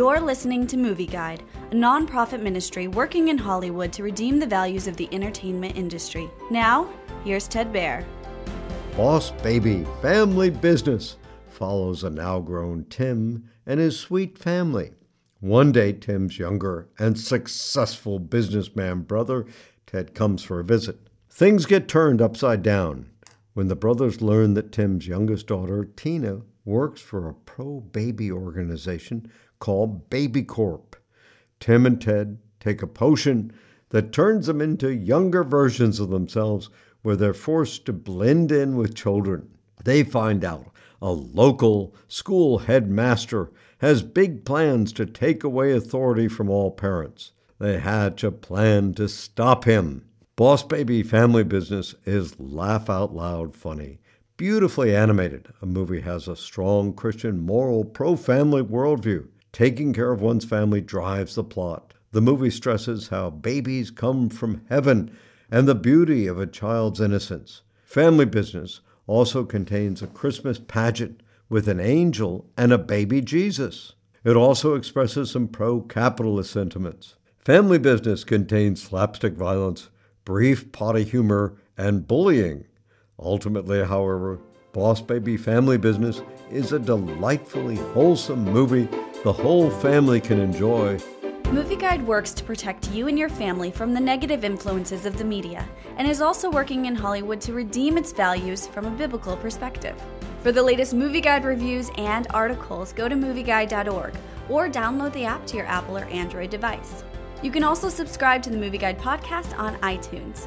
You're listening to Movie Guide, a nonprofit ministry working in Hollywood to redeem the values of the entertainment industry. Now, here's Ted Baehr. Boss Baby Family Business follows a now grown Tim and his sweet family. One day, Tim's younger and successful businessman brother, Ted, comes for a visit. Things get turned upside down when the brothers learn that Tim's youngest daughter, Tina, works for a pro baby organization called Baby Corp. Tim and Ted take a potion that turns them into younger versions of themselves where they're forced to blend in with children. They find out a local school headmaster has big plans to take away authority from all parents. They hatch a plan to stop him. Boss Baby Family Business is laugh out loud funny. Beautifully animated, a movie has a strong Christian moral pro family worldview. Taking care of one's family drives the plot. The movie stresses how babies come from heaven and the beauty of a child's innocence. Family Business also contains a Christmas pageant with an angel and a baby Jesus. It also expresses some pro capitalist sentiments. Family Business contains slapstick violence, brief potty humor, and bullying. Ultimately, however, Boss Baby Family Business is a delightfully wholesome movie the whole family can enjoy. Movie Guide works to protect you and your family from the negative influences of the media and is also working in Hollywood to redeem its values from a biblical perspective. For the latest Movie Guide reviews and articles, go to movieguide.org or download the app to your Apple or Android device. You can also subscribe to the Movie Guide podcast on iTunes.